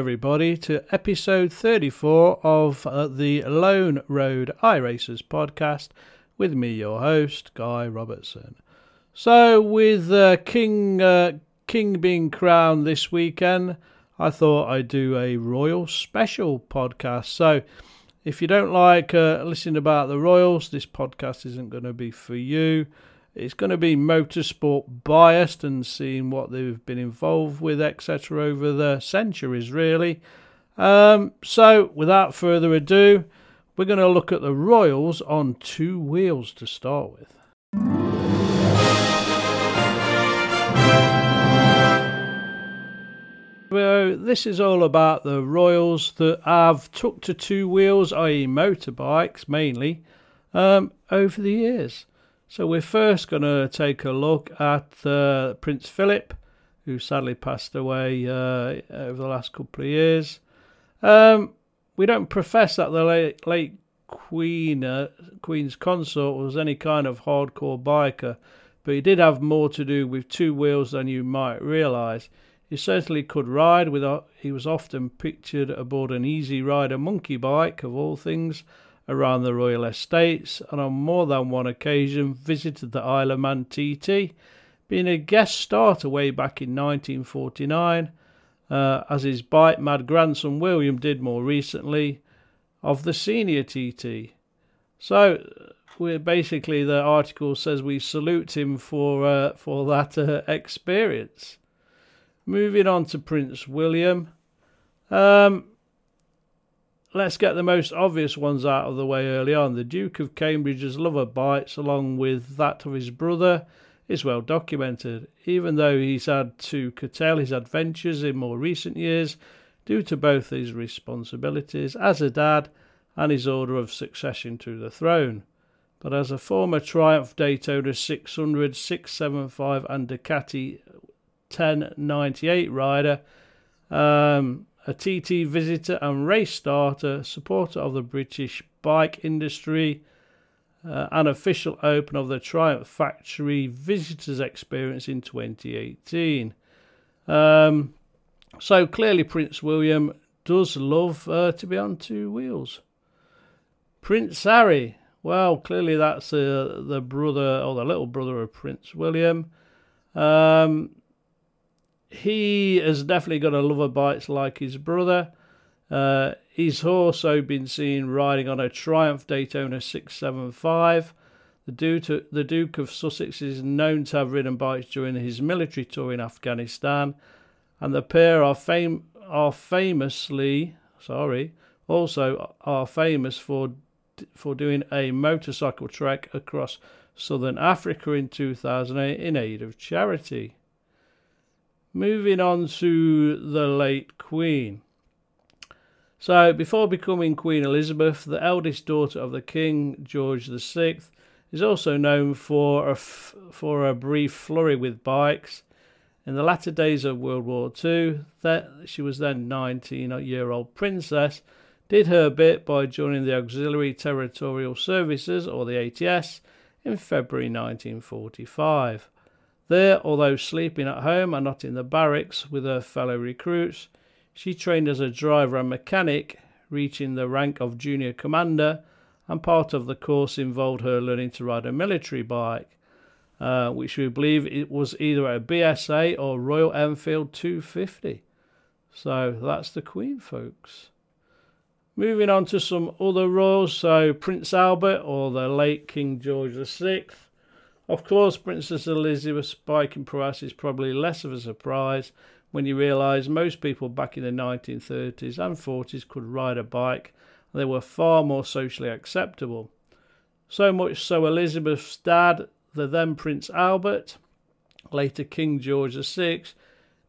everybody to episode 34 of uh, the Lone Road iRacers podcast with me, your host, Guy Robertson. So, with uh, King uh, King being crowned this weekend, I thought I'd do a royal special podcast. So, if you don't like uh, listening about the Royals, this podcast isn't going to be for you. It's going to be motorsport biased and seeing what they've been involved with, etc., over the centuries, really. Um, so, without further ado, we're going to look at the Royals on two wheels to start with. So this is all about the Royals that have took to two wheels, i.e. motorbikes mainly, um, over the years. So we're first going to take a look at uh, Prince Philip, who sadly passed away uh, over the last couple of years. Um, we don't profess that the late, late Queen, uh, Queen's consort was any kind of hardcore biker, but he did have more to do with two wheels than you might realise. He certainly could ride. With he was often pictured aboard an Easy Rider monkey bike, of all things, around the royal estates and on more than one occasion visited the Isle of Man TT, being a guest starter way back in 1949, uh, as his bite mad grandson William did more recently, of the senior TT. So, we basically the article says we salute him for uh, for that uh, experience. Moving on to Prince William. Um, let's get the most obvious ones out of the way early on. The Duke of Cambridge's lover bites, along with that of his brother, is well documented, even though he's had to curtail his adventures in more recent years due to both his responsibilities as a dad and his order of succession to the throne. But as a former Triumph Daytona 600, 675, and Ducati 1098 rider, um, a TT visitor and race starter, supporter of the British bike industry, uh, an official open of the Triumph Factory visitors experience in 2018. Um, so clearly, Prince William does love uh, to be on two wheels. Prince Harry, well, clearly that's uh, the brother or the little brother of Prince William. Um, he has definitely got a love of bikes like his brother. Uh, he's also been seen riding on a Triumph Daytona 675. The Duke, the Duke of Sussex is known to have ridden bikes during his military tour in Afghanistan, and the pair are, fam- are famously, sorry, also are famous for for doing a motorcycle trek across southern Africa in 2008 in aid of charity. Moving on to the late Queen. So, before becoming Queen Elizabeth, the eldest daughter of the King, George VI, is also known for a, f- for a brief flurry with bikes. In the latter days of World War II, that she was then 19 year old princess, did her bit by joining the Auxiliary Territorial Services, or the ATS, in February 1945. There, although sleeping at home and not in the barracks with her fellow recruits, she trained as a driver and mechanic, reaching the rank of junior commander, and part of the course involved her learning to ride a military bike, uh, which we believe it was either a BSA or Royal Enfield 250. So that's the Queen, folks. Moving on to some other royals, so Prince Albert or the late King George VI of course, Princess Elizabeth's biking prowess is probably less of a surprise when you realise most people back in the 1930s and 40s could ride a bike and they were far more socially acceptable. So much so, Elizabeth's dad, the then Prince Albert, later King George VI,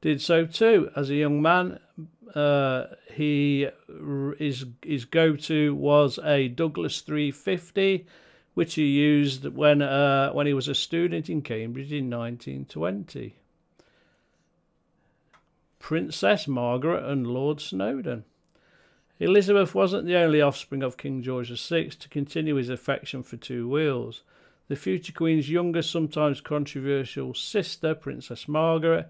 did so too. As a young man, uh, he his his go to was a Douglas 350 which he used when uh, when he was a student in Cambridge in 1920. Princess Margaret and Lord Snowdon. Elizabeth wasn't the only offspring of King George VI to continue his affection for two wheels. The future Queen's younger, sometimes controversial sister, Princess Margaret,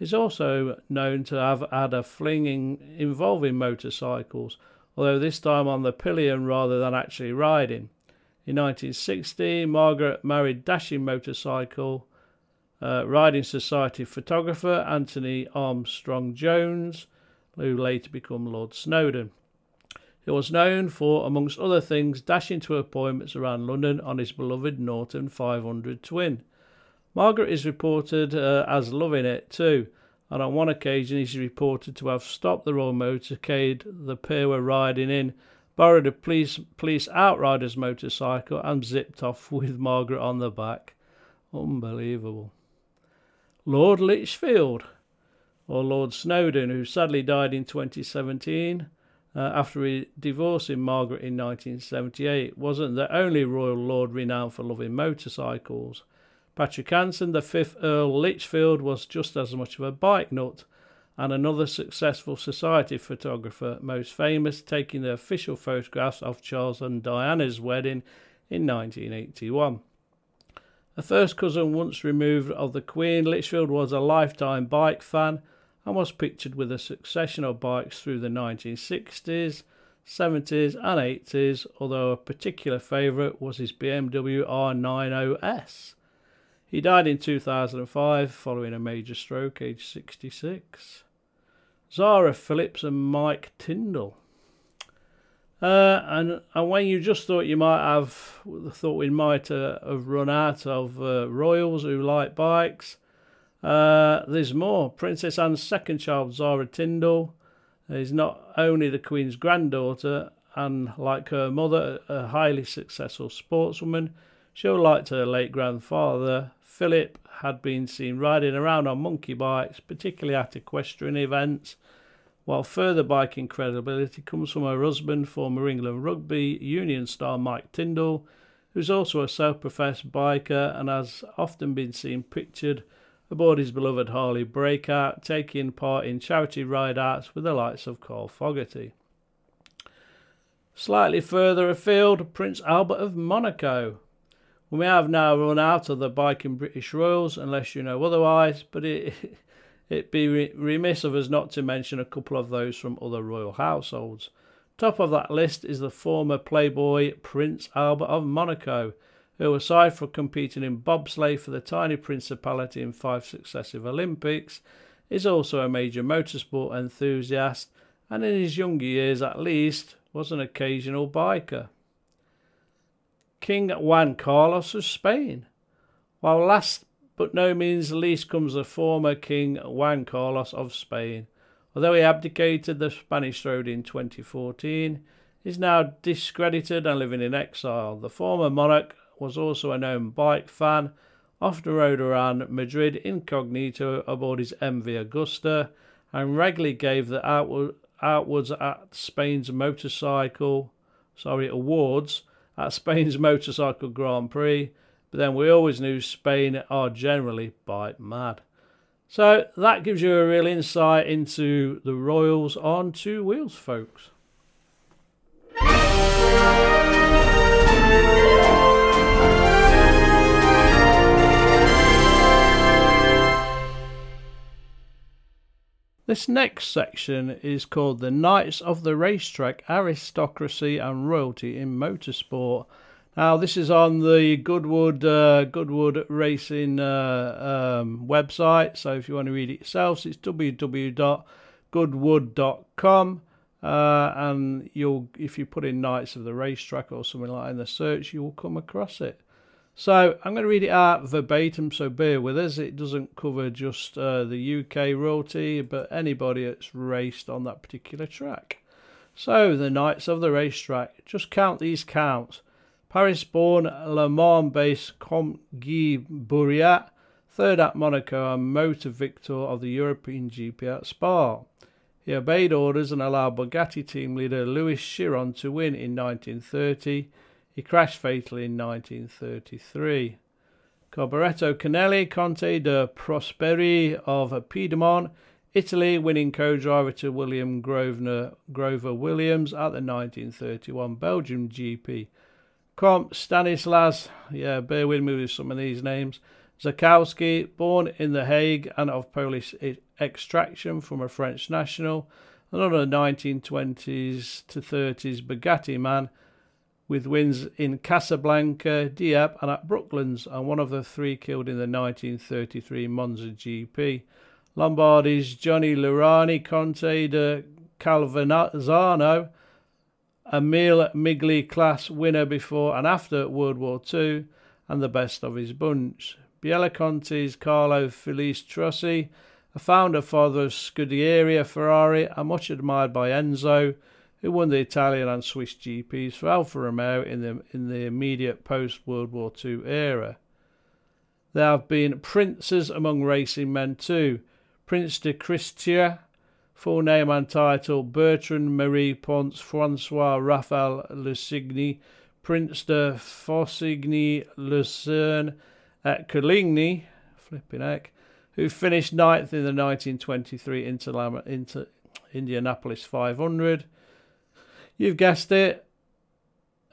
is also known to have had a fling in, involving motorcycles, although this time on the pillion rather than actually riding. In 1960, Margaret married dashing motorcycle uh, riding society photographer Anthony Armstrong Jones, who later became Lord Snowdon. He was known for, amongst other things, dashing to appointments around London on his beloved Norton 500 twin. Margaret is reported uh, as loving it too, and on one occasion he's reported to have stopped the royal motorcade the pair were riding in, borrowed a police police outrider's motorcycle, and zipped off with Margaret on the back. Unbelievable. Lord Lichfield, or Lord Snowdon, who sadly died in 2017 uh, after divorcing Margaret in 1978, wasn't the only royal lord renowned for loving motorcycles. Patrick Anson, the fifth Earl Lichfield, was just as much of a bike nut and another successful society photographer, most famous taking the official photographs of Charles and Diana's wedding in 1981. A first cousin once removed of the Queen, Lichfield was a lifetime bike fan and was pictured with a succession of bikes through the 1960s, 70s, and 80s, although a particular favourite was his BMW R90S. He died in 2005 following a major stroke, aged 66. Zara Phillips and Mike Tindall. Uh, and and when you just thought you might have thought we might uh, have run out of uh, royals who like bikes, uh, there's more. Princess Anne's second child, Zara Tindall, is not only the Queen's granddaughter and, like her mother, a highly successful sportswoman. She, like her late grandfather, Philip, had been seen riding around on monkey bikes, particularly at equestrian events while further biking credibility comes from her husband, former England rugby union star Mike Tindall, who's also a self professed biker and has often been seen pictured aboard his beloved Harley Breakout, taking part in charity ride outs with the likes of Carl Fogarty. Slightly further afield, Prince Albert of Monaco. We have now run out of the biking British Royals, unless you know otherwise, but it, It'd be remiss of us not to mention a couple of those from other royal households. Top of that list is the former playboy Prince Albert of Monaco, who, aside from competing in bobsleigh for the tiny principality in five successive Olympics, is also a major motorsport enthusiast and, in his younger years at least, was an occasional biker. King Juan Carlos of Spain. While last but no means least comes the former King Juan Carlos of Spain. Although he abdicated the Spanish throne in 2014, is now discredited and living in exile. The former monarch was also a known bike fan, often rode around Madrid incognito aboard his MV Agusta, and regularly gave the outward, outwards at Spain's motorcycle, sorry, awards at Spain's motorcycle Grand Prix but then we always knew Spain are generally bike mad. So that gives you a real insight into the Royals on two wheels, folks. This next section is called The Knights of the Racetrack Aristocracy and Royalty in Motorsport now, this is on the Goodwood uh, Goodwood Racing uh, um, website. So, if you want to read it yourselves, it's www.goodwood.com. Uh, and you'll, if you put in Knights of the Racetrack or something like that in the search, you will come across it. So, I'm going to read it out verbatim. So, bear with us. It doesn't cover just uh, the UK royalty, but anybody that's raced on that particular track. So, the Knights of the Racetrack. Just count these counts. Paris born Le Mans based Comte Guy Bouriat, third at Monaco and motor victor of the European GP at Spa. He obeyed orders and allowed Bugatti team leader Louis Chiron to win in 1930. He crashed fatally in 1933. Caberto Conelli, Conte de Prosperi of Piedmont, Italy, winning co-driver to William Grover, Grover Williams at the 1931 Belgium GP. Comte Stanislas, yeah, bear with me with some of these names. Czaykowski, born in The Hague and of Polish Extraction from a French national, another 1920s to 30s Bugatti man with wins in Casablanca, Dieppe, and at Brooklands, and one of the three killed in the 1933 Monza GP. Lombardy's Johnny Lurani, Conte de Calvenzano, a Mille Miglia class winner before and after World War II, and the best of his bunch. Biella Carlo Felice Trossi, a founder father of Scuderia Ferrari and much admired by Enzo, who won the Italian and Swiss GPs for Alfa Romeo in the, in the immediate post World War II era. There have been princes among racing men too. Prince de Cystria, full name and title Bertrand Marie Pons Francois Raphael Lucinge, Prince de Faucigny Lucinge at Coligny, flipping heck, who finished ninth in the 1923 Inter- Inter- Indianapolis 500. You've guessed it.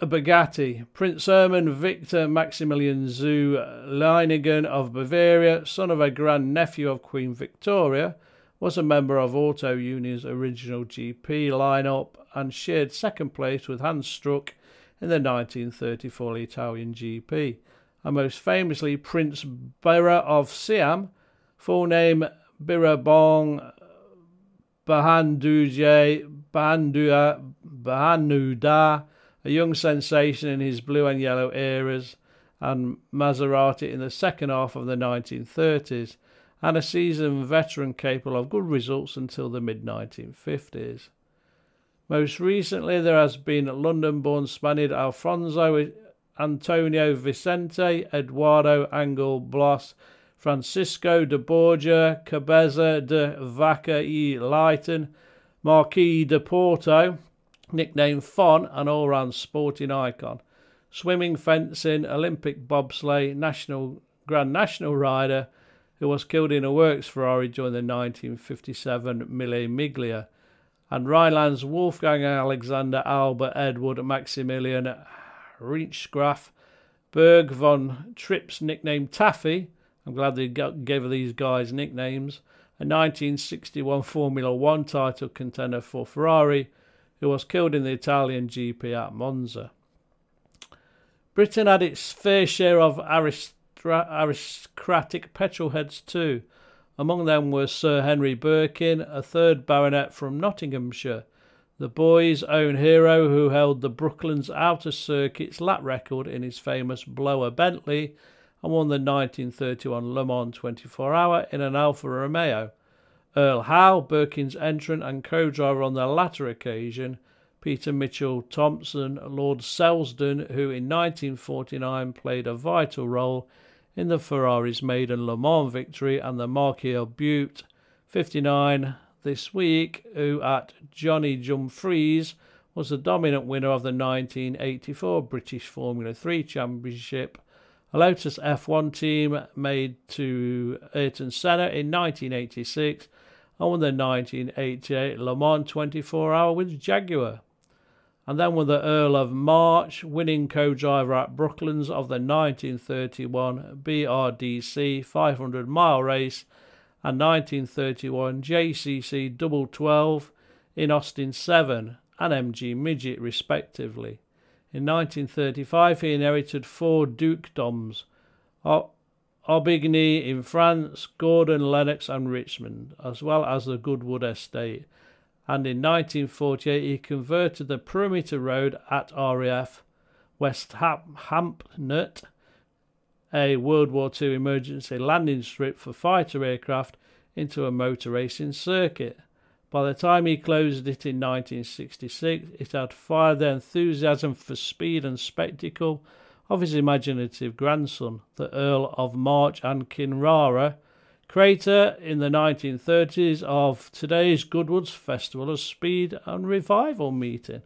A Bugatti. Prince Hermann Victor Maximilian zu Leiningen of Bavaria, son of a grand nephew of Queen Victoria, was a member of Auto Union's original GP lineup and shared second place with Hans Stuck in the 1934 Italian GP. And most famously, Prince Bira of Siam, full name Birabongse Bahanduje Bahanuda, a young sensation in his blue and yellow ERAs, and Maserati in the second half of the 1930s, and a seasoned veteran capable of good results until the mid 1950s. Most recently, there has been London born Spaniard Alfonso Antonio Vicente, Eduardo Angel Blas, Francisco de Borja, Cabeza de Vaca y Leighton, Marquis de Porto, nicknamed Fon, an all round sporting icon. Swimming, fencing, Olympic bobsleigh, national Grand National rider who was killed in a works Ferrari during the 1957 Mille Miglia. And Rhineland's Wolfgang Alexander Albert Edward Maximilian Reichsgraf, Berg von Trips, nicknamed Taffy. I'm glad they gave these guys nicknames a 1961 Formula One title contender for Ferrari, who was killed in the Italian GP at Monza. Britain had its fair share of aristocratic petrolheads too. Among them were Sir Henry Birkin, a third baronet from Nottinghamshire, the boys' own hero who held the Brooklands Outer Circuit's lap record in his famous blower Bentley and won the 1931 Le Mans 24 Hour in an Alfa Romeo. Earl Howe, Birkin's entrant and co driver on the latter occasion, Peter Mitchell Thomson, Lord Selsdon, who in 1949 played a vital role in the Ferrari's maiden Le Mans victory, and the Marquis of Bute, 59 this week, who at Johnny Dumfries was the dominant winner of the 1984 British Formula 3 Championship a Lotus F1 team made to Ayrton Senna in 1986 and won the 1988 Le Mans 24 Hour with Jaguar. And then with the Earl of March, winning co driver at Brooklands of the 1931 BRDC 500 mile race and 1931 JCC Double 12 in Austin 7 and MG Midget, respectively. In 1935, he inherited four dukedoms Aubigny in France, Gordon, Lennox, and Richmond, as well as the Goodwood estate. And in 1948, he converted the perimeter road at RAF Westhampnett, a World War II emergency landing strip for fighter aircraft, into a motor racing circuit. By the time he closed it in 1966, it had fired the enthusiasm for speed and spectacle of his imaginative grandson, the Earl of March and Kinrara, creator in the 1930s of today's Goodwood's Festival of Speed and Revival meeting.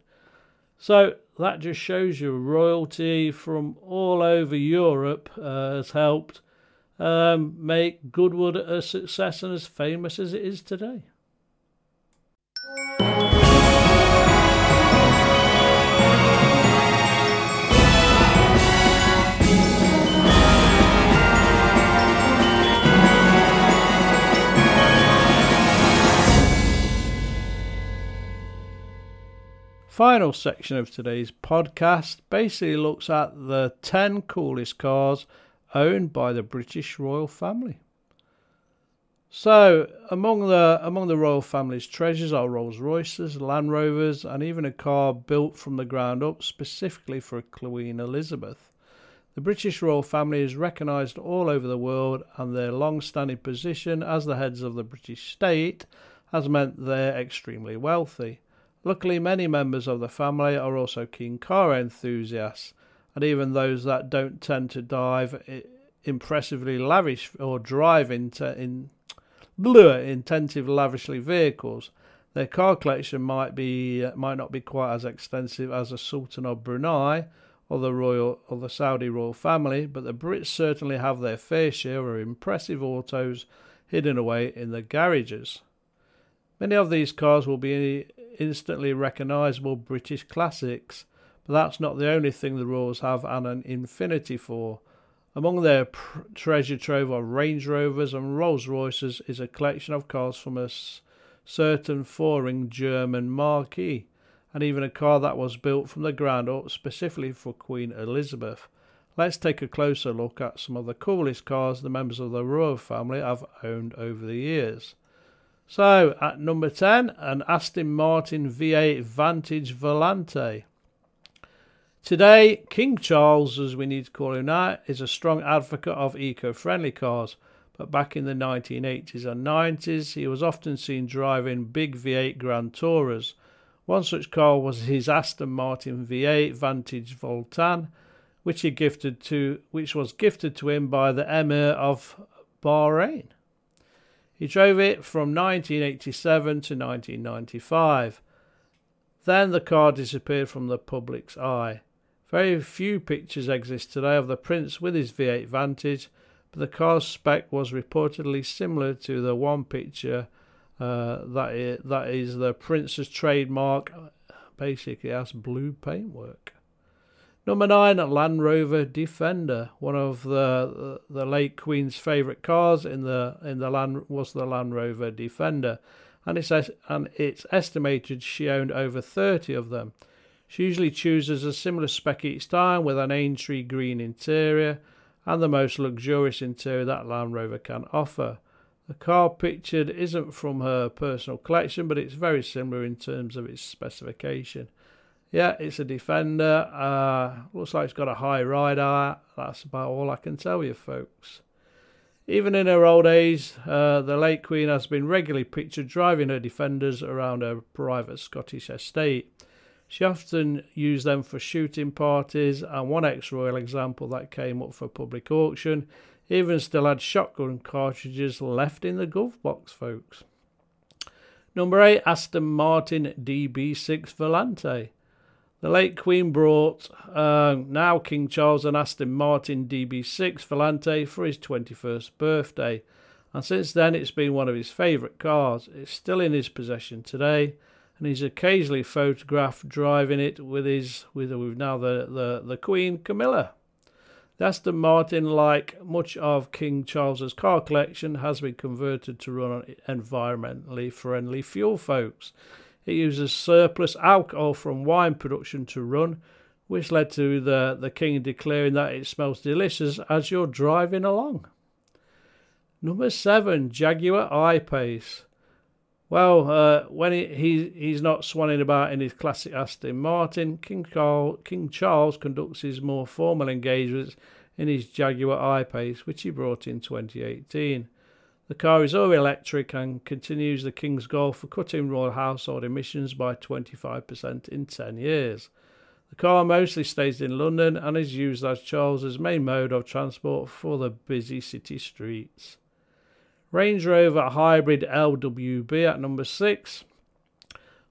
So that just shows you royalty from all over Europe uh, has helped um, make Goodwood a success and as famous as it is today. Final section of today's podcast basically looks at the 10 coolest cars owned by the British royal family. So, among the among the royal family's treasures are Rolls Royces, Land Rovers, and even a car built from the ground up specifically for Queen Elizabeth. The British royal family is recognised all over the world, and their long-standing position as the heads of the British state has meant they're extremely wealthy. Luckily, many members of the family are also keen car enthusiasts, and even those that don't tend to dive impressively lavish or drive into in blur intensive lavishly vehicles. Their car collection might be uh, might not be quite as extensive as the Sultan of Brunei or the royal or the Saudi royal family, but the Brits certainly have their fair share of impressive autos hidden away in the garages. Many of these cars will be instantly recognisable British classics, but that's not the only thing the Royals have an infinity for. Among their pr- treasure trove of Range Rovers and Rolls Royces is a collection of cars from a s- certain foreign German marquis, and even a car that was built from the ground up specifically for Queen Elizabeth. Let's take a closer look at some of the coolest cars the members of the royal family have owned over the years. So, at number 10, an Aston Martin V8 Vantage Volante. Today, King Charles, as we need to call him now, is a strong advocate of eco friendly cars. But back in the 1980s and 90s, he was often seen driving big V8 Grand Tourers. One such car was his Aston Martin V8 Vantage Volante, which he gifted to, which was gifted to him by the Emir of Bahrain. He drove it from 1987 to 1995. Then the car disappeared from the public's eye. Very few pictures exist today of the Prince with his V8 Vantage, but the car's spec was reportedly similar to the one picture uh, that, is, that is the Prince's trademark. Basically, has blue paintwork. Number nine, a Land Rover Defender, one of the the late Queen's favourite cars in the in the land was the Land Rover Defender, and it's and it's estimated she owned over thirty of them. She usually chooses a similar spec each time with an Aintree green interior and the most luxurious interior that Land Rover can offer. The car pictured isn't from her personal collection, but it's very similar in terms of its specification. Yeah, it's a Defender. Uh, looks like it's got a high rider. That's about all I can tell you, folks. Even in her old age, uh, the late Queen has been regularly pictured driving her Defenders around her private Scottish estate. She often used them for shooting parties, and one ex royal example that came up for public auction even still had shotgun cartridges left in the glove box, folks. Number 8 Aston Martin DB6 Volante. The late Queen brought uh, now King Charles an Aston Martin DB6 Volante for his 21st birthday, and since then it's been one of his favourite cars. It's still in his possession today, and he's occasionally photographed driving it with his with, with now the, the, the Queen Camilla. The Aston Martin, like much of King Charles's car collection, has been converted to run on environmentally friendly fuel, folks. It uses surplus alcohol from wine production to run, which led to the, the King declaring that it smells delicious as you're driving along. Number seven, Jaguar I-Pace. Well, uh, when he, he, he's not swanning about in his classic Aston Martin, King, Carl, King Charles conducts his more formal engagements in his Jaguar I-Pace, which he brought in 2018. The car is all electric and continues the King's goal for cutting royal household emissions by 25% in 10 years. The car mostly stays in London and is used as Charles's main mode of transport for the busy city streets. Range Rover Hybrid LWB at number six.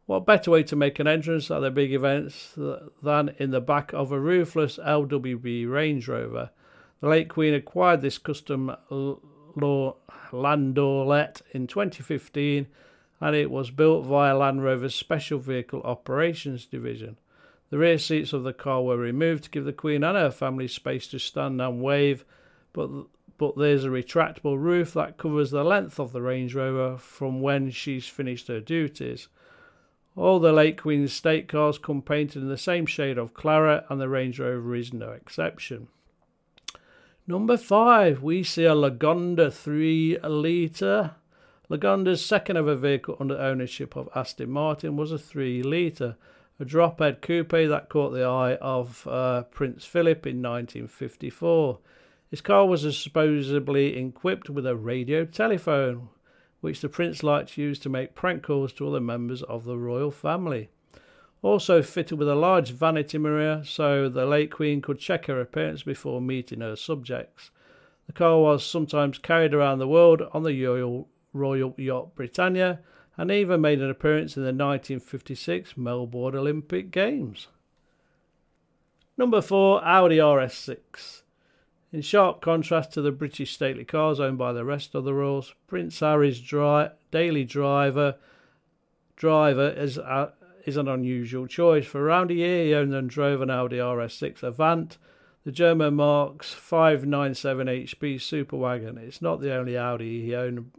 What better way to make an entrance at the big events than in the back of a roofless LWB Range Rover? The late Queen acquired this custom landaulet in 2015 and it was built via Land Rover's Special Vehicle Operations Division. The rear seats of the car were removed to give the Queen and her family space to stand and wave, but but there's a retractable roof that covers the length of the Range Rover from when she's finished her duties. All the late Queen's state cars come painted in the same shade of claret, and the Range Rover is no exception. Number five, we see a Lagonda 3 litre. Lagonda's second ever vehicle under ownership of Aston Martin was a 3 litre, a drop head coupe that caught the eye of uh, Prince Philip in 1954. His car was supposedly equipped with a radio telephone, which the prince liked to use to make prank calls to other members of the royal family also fitted with a large vanity mirror so the late Queen could check her appearance before meeting her subjects. The car was sometimes carried around the world on the Royal, Royal Yacht Britannia and even made an appearance in the 1956 Melbourne Olympic Games. Number 4 Audi RS6. In sharp contrast to the British stately cars owned by the rest of the royals, Prince Harry's dry, daily driver driver is is an unusual choice. For around a year, he owned and drove an Audi RS6 Avant, the German marque's 597 HP superwagon. It's not the only Audi he owned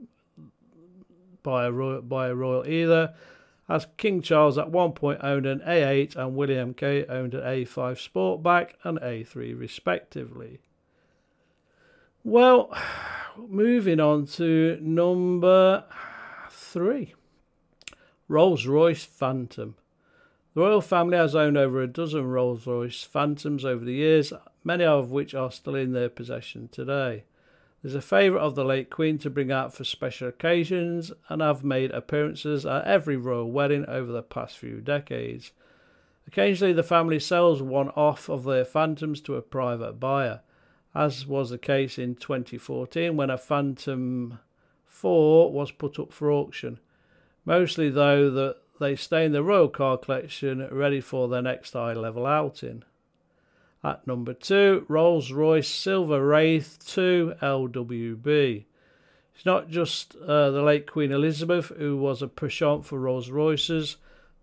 by a royal, by a royal either, as King Charles at one point owned an A8 and William K owned an A5 Sportback and A3 respectively. Well, moving on to number three. Rolls Royce Phantom. The royal family has owned over a dozen Rolls Royce Phantoms over the years, many of which are still in their possession today. There's a favourite of the late Queen to bring out for special occasions and have made appearances at every royal wedding over the past few decades. Occasionally, the family sells one off of their Phantoms to a private buyer, as was the case in 2014 when a Phantom 4 was put up for auction. Mostly, though, that they stay in the Royal Car Collection ready for their next high level outing. At number two, Rolls Royce Silver Wraith 2 LWB. It's not just uh, the late Queen Elizabeth who was a penchant for Rolls Royces.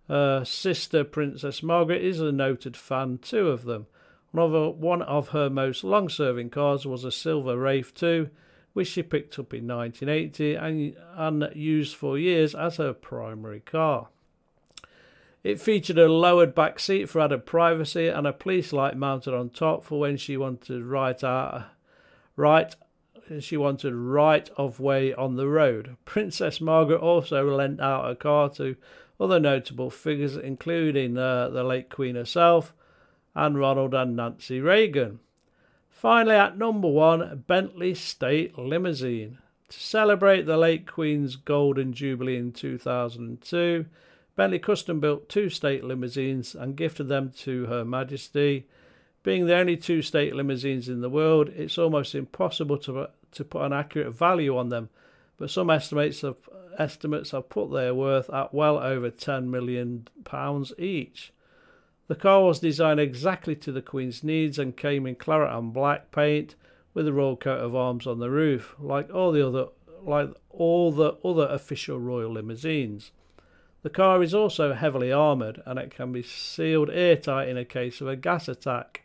Her sister Princess Margaret is a noted fan too of them. One of her, one of her most long serving cars was a Silver Wraith 2 which she picked up in 1980 and, used for years as her primary car. It featured a lowered back seat for added privacy and a police light mounted on top for when she wanted right out, right she wanted right of way on the road. Princess Margaret also lent out a car to other notable figures, including uh, the late Queen herself and Ronald and Nancy Reagan. Finally, at number one, Bentley State Limousine. To celebrate the late Queen's Golden Jubilee in 2002, Bentley custom built two state limousines and gifted them to Her Majesty. Being the only two state limousines in the world, it's almost impossible to, to put an accurate value on them, but some estimates have, estimates have put their worth at well over £10 million each. The car was designed exactly to the Queen's needs and came in claret and black paint with a royal coat of arms on the roof, like all the other like all the other official royal limousines. The car is also heavily armoured and it can be sealed airtight in a case of a gas attack.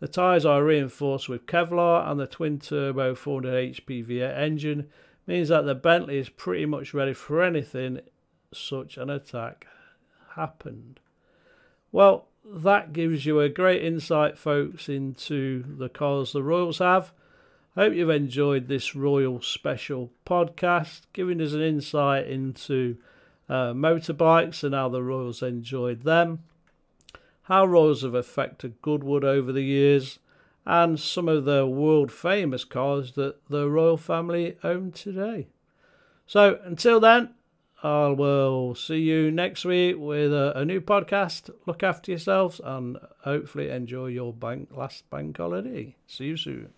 The tyres are reinforced with Kevlar and the twin turbo 400 HP V8 engine means that the Bentley is pretty much ready for anything such an attack happened. Well, that gives you a great insight, folks, into the cars the Royals have. Hope you've enjoyed this Royal Special podcast, giving us an insight into uh, motorbikes and how the Royals enjoyed them, how Royals have affected Goodwood over the years, and some of the world famous cars that the Royal family own today. So until then, I will see you next week with a, a, new podcast. Look after yourselves and hopefully enjoy your bank last bank holiday. See you soon.